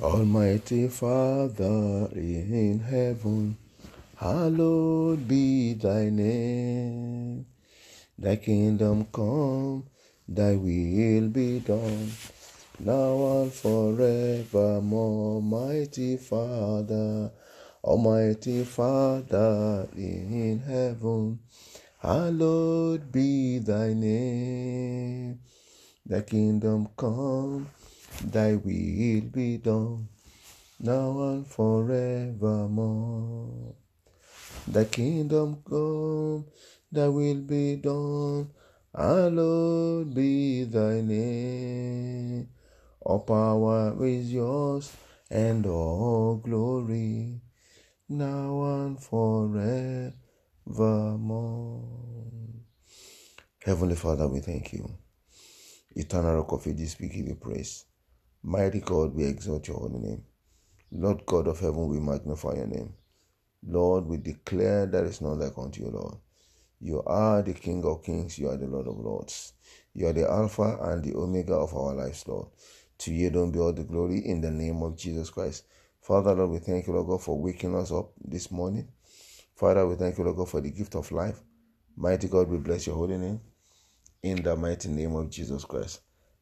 Almighty Father in heaven, hallowed be thy name. Thy kingdom come, thy will be done, now and forevermore. Mighty Father, Almighty Father in heaven, hallowed be thy name. Thy kingdom come, thy will be done, now and forevermore. Thy kingdom come, thy will be done, hallowed be thy name. All power is yours, and all glory, now and forevermore. Heavenly Father, we thank you. Eternal Rock of Ages, we give you praise. Mighty God, we exalt your holy name. Lord God of heaven, we magnify your name. Lord, we declare there is none like unto you, Lord. You are the King of kings, you are the Lord of lords. You are the Alpha and the Omega of our lives, Lord. To you don't be all the glory in the name of Jesus Christ. Father, Lord, we thank you, Lord God, for waking us up this morning. Father, we thank you, Lord God, for the gift of life. Mighty God, we bless your holy name in the mighty name of Jesus Christ.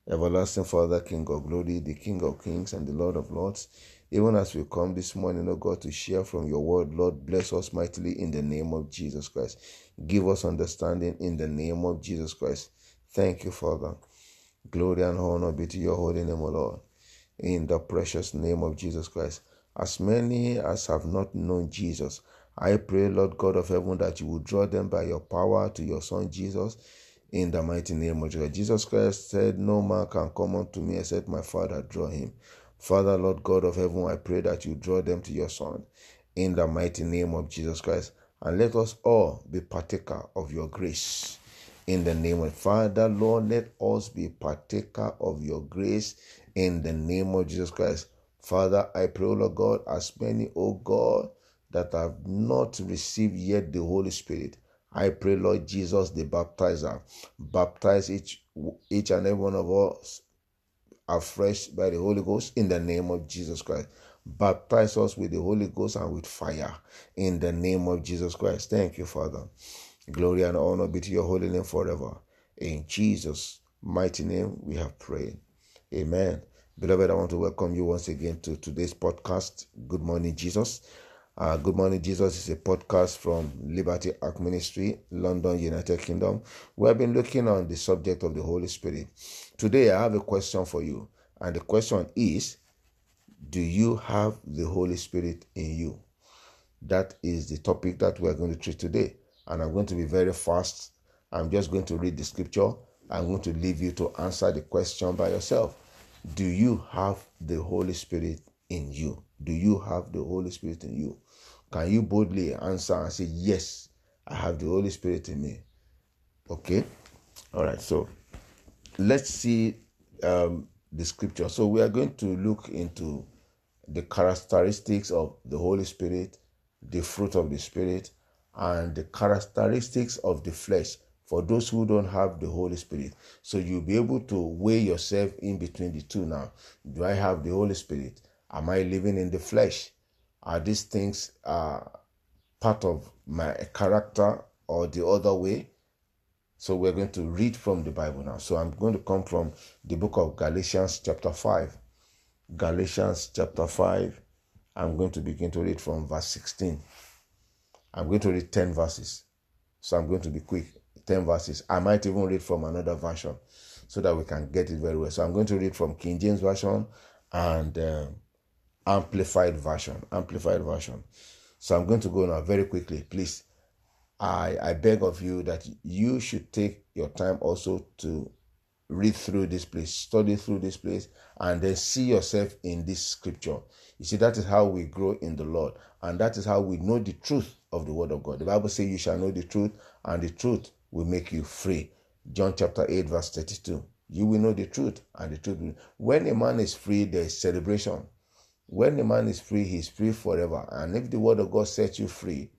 Everlasting Father, King of glory, the King of kings, and the Lord of lords. Even as we come this morning, O God, to share from your word, Lord, bless us mightily in the name of Jesus Christ. Give us understanding in the name of Jesus Christ. Thank you, Father. Glory and honor be to your holy name, O Lord. In the precious name of Jesus Christ. As many as have not known Jesus, I pray, Lord God of heaven, that you will draw them by your power to your Son Jesus in the mighty name of Jesus. Jesus Christ said, No man can come unto me except my Father draw him. Father, Lord God of heaven, I pray that you draw them to your Son in the mighty name of Jesus Christ. And let us all be partaker of your grace. In the name of Father, Lord, let us be partaker of your grace in the name of Jesus Christ. Father, I pray, Lord God, as many, O God, that have not received yet the Holy Spirit. I pray, Lord Jesus, the baptizer, baptize each each and every one of us afresh by the Holy Ghost in the name of Jesus Christ. Baptize us with the Holy Ghost and with fire in the name of Jesus Christ. Thank you, Father. Glory and honor be to your holy name forever. In Jesus' mighty name, we have prayed. Amen. Beloved, I want to welcome you once again to today's podcast. Good morning, Jesus. Uh, Good Morning Jesus is a podcast from Liberty Ark Ministry, London, United Kingdom. We have been looking on the subject of the Holy Spirit. Today, I have a question for you, and the question is Do you have the Holy Spirit in you? That is the topic that we are going to treat today. And I'm going to be very fast. I'm just going to read the scripture. I'm going to leave you to answer the question by yourself. Do you have the Holy Spirit in you? Do you have the Holy Spirit in you? Can you boldly answer and say, Yes, I have the Holy Spirit in me? Okay? All right, so let's see um, the scripture. So we are going to look into the characteristics of the Holy Spirit, the fruit of the Spirit, and the characteristics of the flesh for those who don't have the Holy Spirit. So you'll be able to weigh yourself in between the two now. Do I have the Holy Spirit? Am I living in the flesh? Are these things uh, part of my character or the other way? So we're going to read from the Bible now. So I'm going to come from the book of Galatians, chapter 5. Galatians, chapter 5. I'm going to begin to read from verse 16. I'm going to read 10 verses. So I'm going to be quick. 10 verses. I might even read from another version so that we can get it very well. So I'm going to read from King James Version and um, Amplified Version. Amplified Version. So I'm going to go now very quickly. Please, I, I beg of you that you should take your time also to read through this place, study through this place, and then see yourself in this scripture. You see, that is how we grow in the Lord, and that is how we know the truth of the Word of God. The Bible says, You shall know the truth, and the truth will make you free. John chapter 8, verse 32. You will know the truth, and the truth will. When a man is free, there is celebration. When a man is free, he is free forever. And if the Word of God sets you free,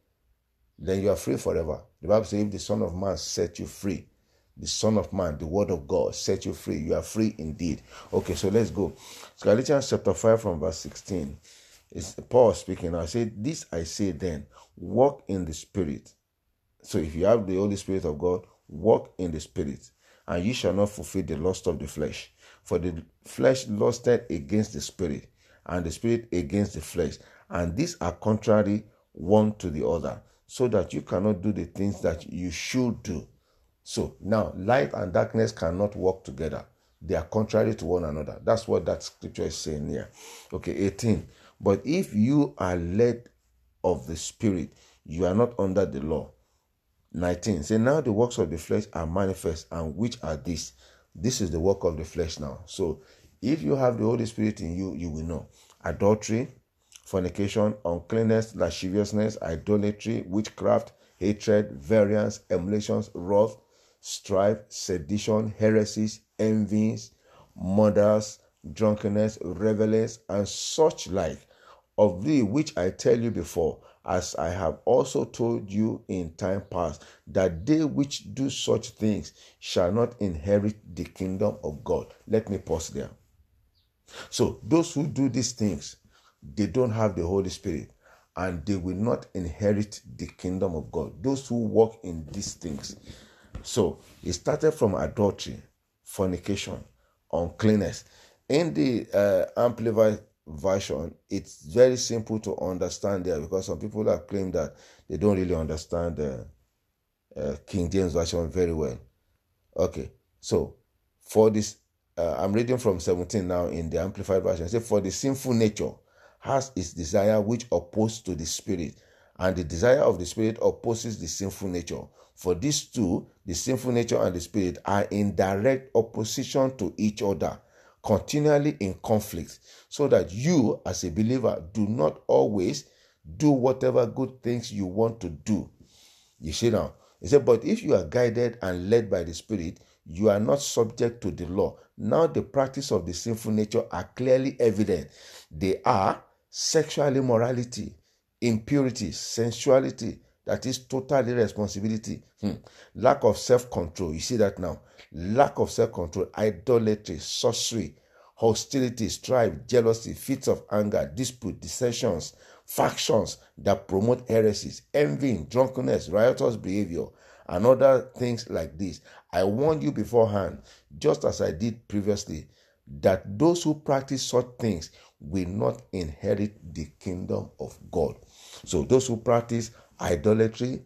then you are free forever. The Bible says, If the Son of Man set you free, the Son of Man, the Word of God, set you free. You are free indeed. Okay, so let's go. So Galatians chapter 5 from verse 16. It's Paul speaking. I say, This I say then, walk in the Spirit. So if you have the Holy Spirit of God, walk in the Spirit, and you shall not fulfill the lust of the flesh. For the flesh lusted against the Spirit, and the Spirit against the flesh. And these are contrary one to the other, so that you cannot do the things that you should do. So now, light and darkness cannot work together. They are contrary to one another. That's what that scripture is saying here. Okay, 18. But if you are led of the Spirit, you are not under the law. 19. Say, now the works of the flesh are manifest, and which are these? This is the work of the flesh now. So, if you have the Holy Spirit in you, you will know adultery, fornication, uncleanness, lasciviousness, idolatry, witchcraft, hatred, variance, emulations, wrath, strife, sedition, heresies, envies, murders, drunkenness, revelings, and such like, of thee which I tell you before, as I have also told you in time past, that they which do such things shall not inherit the kingdom of God. Let me pause there. So, those who do these things, they don't have the Holy Spirit and they will not inherit the kingdom of God. Those who walk in these things. So, it started from adultery, fornication, uncleanness. In the uh, Amplified version, it's very simple to understand there because some people have claimed that they don't really understand the uh, King James version very well. Okay, so for this, uh, I'm reading from 17 now in the Amplified version. Say, for the sinful nature has its desire which opposes to the spirit, and the desire of the spirit opposes the sinful nature. For these two, the sinful nature and the spirit, are in direct opposition to each other continually in conflict so that you as a believer do not always do whatever good things you want to do you see now he said but if you are guided and led by the spirit you are not subject to the law. Now the practice of the sinful nature are clearly evident. They are sexual immorality impurity sensuality that is total irresponsibility. Hmm. lack of self-control. You see that now? Lack of self-control idolatry sorcery hostility strife jealousy fits of anger dispute dissensions factions that promote heresies envy drunkenness riotous behavior and other things like this i warn you beforehand just as i did previously that those who practice such things will not inherit the kingdom of god so those who practice idolatry,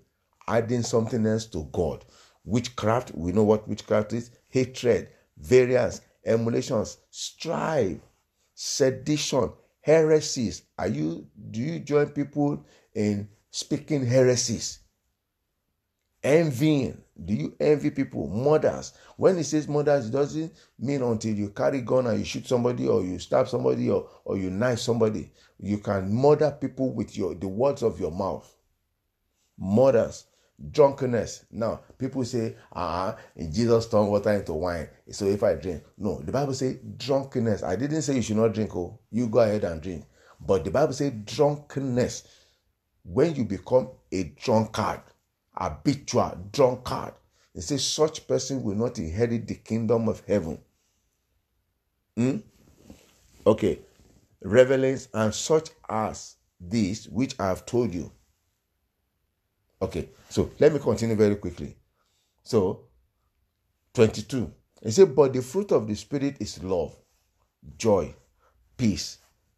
adding something else to God. Witchcraft, we know what witchcraft is hatred, variance, emulations, strife, sedition, heresies. Are you do you join people in speaking heresies? Envying. Do you envy people? Murders. When he says murders, it doesn't mean until you carry gun and you shoot somebody or you stab somebody or, or you knife somebody. You can murder people with your the words of your mouth murders, drunkenness. Now, people say, ah, uh Jesus turned water into wine. So if I drink, no, the Bible says drunkenness. I didn't say you should not drink, oh, you go ahead and drink. But the Bible says drunkenness. When you become a drunkard, habitual drunkard, it says such person will not inherit the kingdom of heaven. Hmm? Okay. Revelings and such as these which I have told you Okay, so let me continue very quickly. So, 22. He said, But the fruit of the Spirit is love, joy, peace,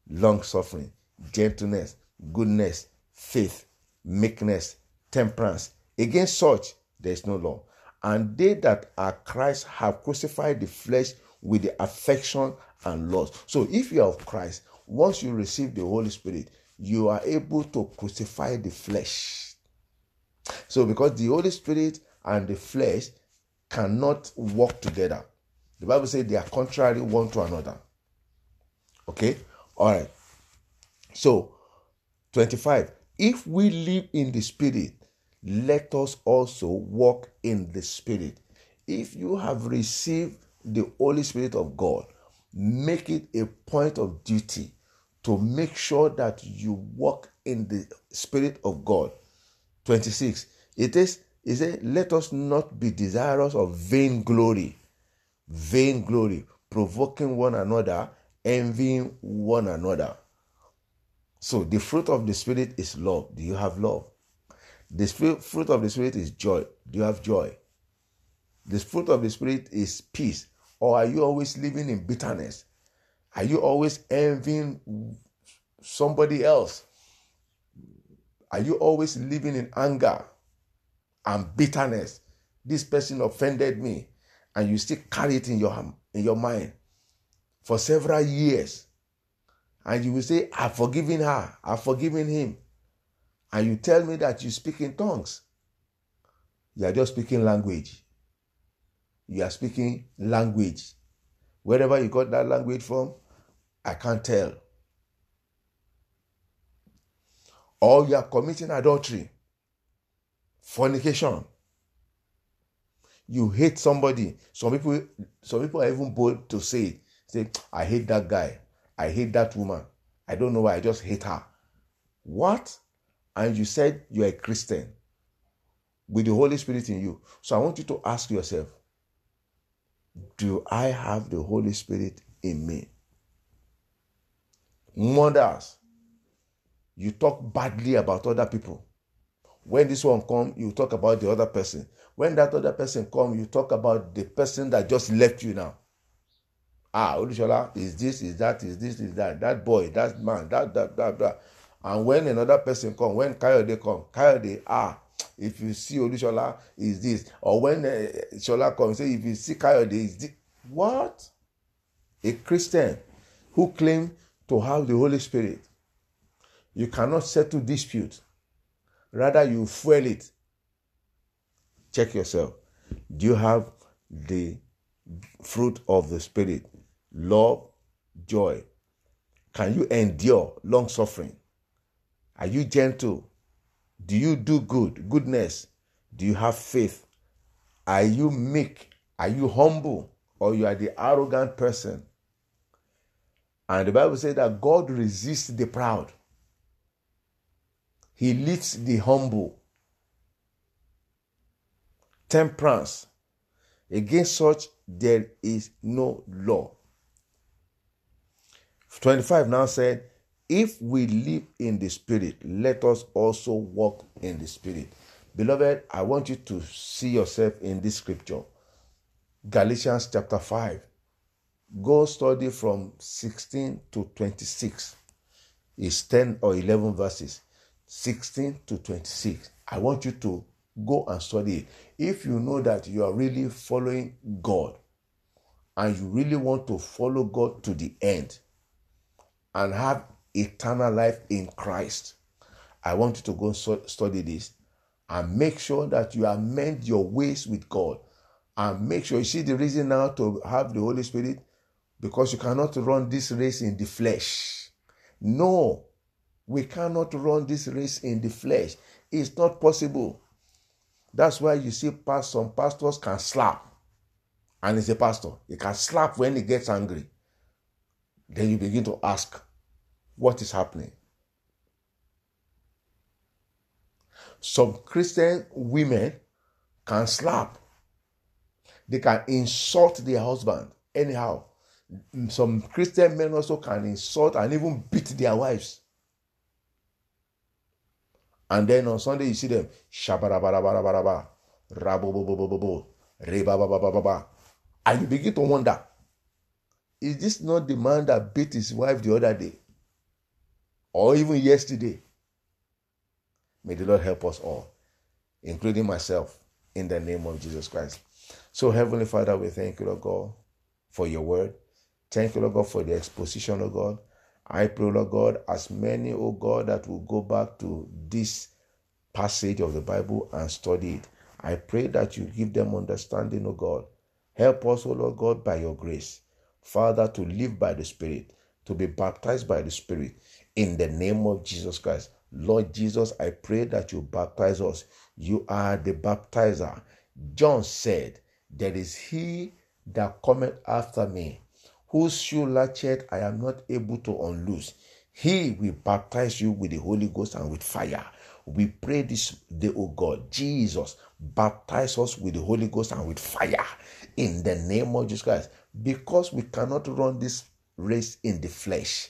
long suffering, gentleness, goodness, faith, meekness, temperance. Against such there is no law. And they that are Christ have crucified the flesh with the affection and lust. So if you are of Christ, once you receive the Holy Spirit, you are able to crucify the flesh so, because the Holy Spirit and the flesh cannot work together, the Bible says they are contrary one to another. Okay? All right. So, 25. If we live in the Spirit, let us also walk in the Spirit. If you have received the Holy Spirit of God, make it a point of duty to make sure that you walk in the Spirit of God 26. It is He said, Let us not be desirous of vain glory, vain glory, provoking one another, envying one another. So the fruit of the Spirit is love. Do you have love? The fruit of the Spirit is joy. Do you have joy? The fruit of the Spirit is peace. Or are you always living in bitterness? Are you always envying somebody else? Are you always living in anger and bitterness? This person offended me, and you still carry it in your in your mind for several years. And you will say, I've forgiven her, I've forgiven him. And you tell me that you speak in tongues. You are just speaking language. You are speaking language. Wherever you got that language from, I can't tell. Or you are committing adultery, fornication. You hate somebody. Some people, some people are even bold to say, say, I hate that guy. I hate that woman. I don't know why, I just hate her. What? And you said you're a Christian with the Holy Spirit in you. So I want you to ask yourself Do I have the Holy Spirit in me? Mothers, you talk badly about other people. When this one come, you talk about the other person. When that other person come, you talk about the person that just left you now. Ah, Olushola is this, is that, is this, is that. That boy, that man, that, that, that, that. And when another person come, when Kayode come, Kayode, ah, if you see Olushola, is this. Or when uh, Shola comes, say, if you see Kayode, is this. What? A Christian who claim to have the Holy Spirit. You cannot settle dispute. Rather, you fuel it. Check yourself. Do you have the fruit of the Spirit? Love, joy. Can you endure long suffering? Are you gentle? Do you do good? Goodness. Do you have faith? Are you meek? Are you humble? Or you are the arrogant person? And the Bible says that God resists the proud. He lifts the humble. Temperance. Against such there is no law. 25 now said, If we live in the Spirit, let us also walk in the Spirit. Beloved, I want you to see yourself in this scripture. Galatians chapter 5. Go study from 16 to 26. It's 10 or 11 verses. 16 to 26. I want you to go and study it. If you know that you are really following God and you really want to follow God to the end and have eternal life in Christ, I want you to go study this and make sure that you amend your ways with God and make sure you see the reason now to have the Holy Spirit because you cannot run this race in the flesh. No, we cannot run this race in the flesh. It's not possible. That's why you see past some pastors can slap. And he's a pastor. He can slap when he gets angry. Then you begin to ask, what is happening? Some Christian women can slap. They can insult their husband anyhow some Christian men also can insult and even beat their wives. And then on Sunday you see them shabarabarabaraba, rabobobobobo, rebababababa. And you begin to wonder, is this not the man that beat his wife the other day? Or even yesterday? May the Lord help us all, including myself, in the name of Jesus Christ. So, Heavenly Father, we thank you, Lord God, for your word. Thank you, Lord God, for the exposition, Lord God. I pray, Lord God, as many, oh God, that will go back to this passage of the Bible and study it. I pray that you give them understanding, oh God. Help us, oh Lord God, by your grace. Father, to live by the Spirit, to be baptized by the Spirit in the name of Jesus Christ. Lord Jesus, I pray that you baptize us. You are the baptizer. John said, There is he that cometh after me, whose shoe latchet I am not able to unloose. He will baptize you with the Holy Ghost and with fire. We pray this day, O God, Jesus, baptize us with the Holy Ghost and with fire in the name of Jesus Christ. Because we cannot run this race in the flesh.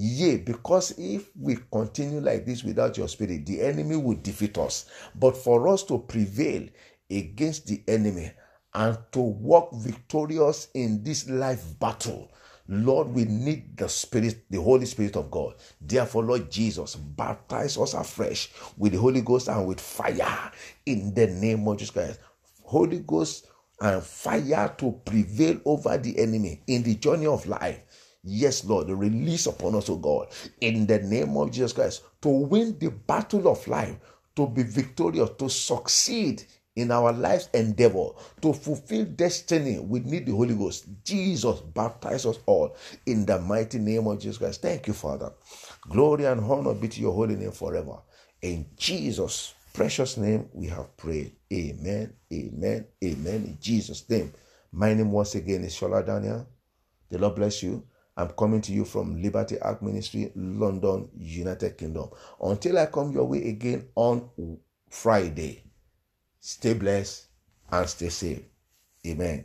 Yea, because if we continue like this without your spirit, the enemy will defeat us. But for us to prevail against the enemy and to walk victorious in this life battle, Lord, we need the Spirit, the Holy Spirit of God. Therefore, Lord Jesus, baptize us afresh with the Holy Ghost and with fire in the name of Jesus Christ. Holy Ghost and fire to prevail over the enemy in the journey of life. Yes, Lord, release upon us, O God, in the name of Jesus Christ, to win the battle of life, to be victorious, to succeed in our life's endeavor to fulfill destiny, we need the Holy Ghost. Jesus baptize us all in the mighty name of Jesus Christ. Thank you, Father. Glory and honor be to your holy name forever. In Jesus' precious name, we have prayed. Amen, amen, amen. In Jesus' name. My name once again is Shola Daniel. The Lord bless you. I'm coming to you from Liberty Ark Ministry, London, United Kingdom. Until I come your way again on Friday. Stay blessed and stay safe. Amen.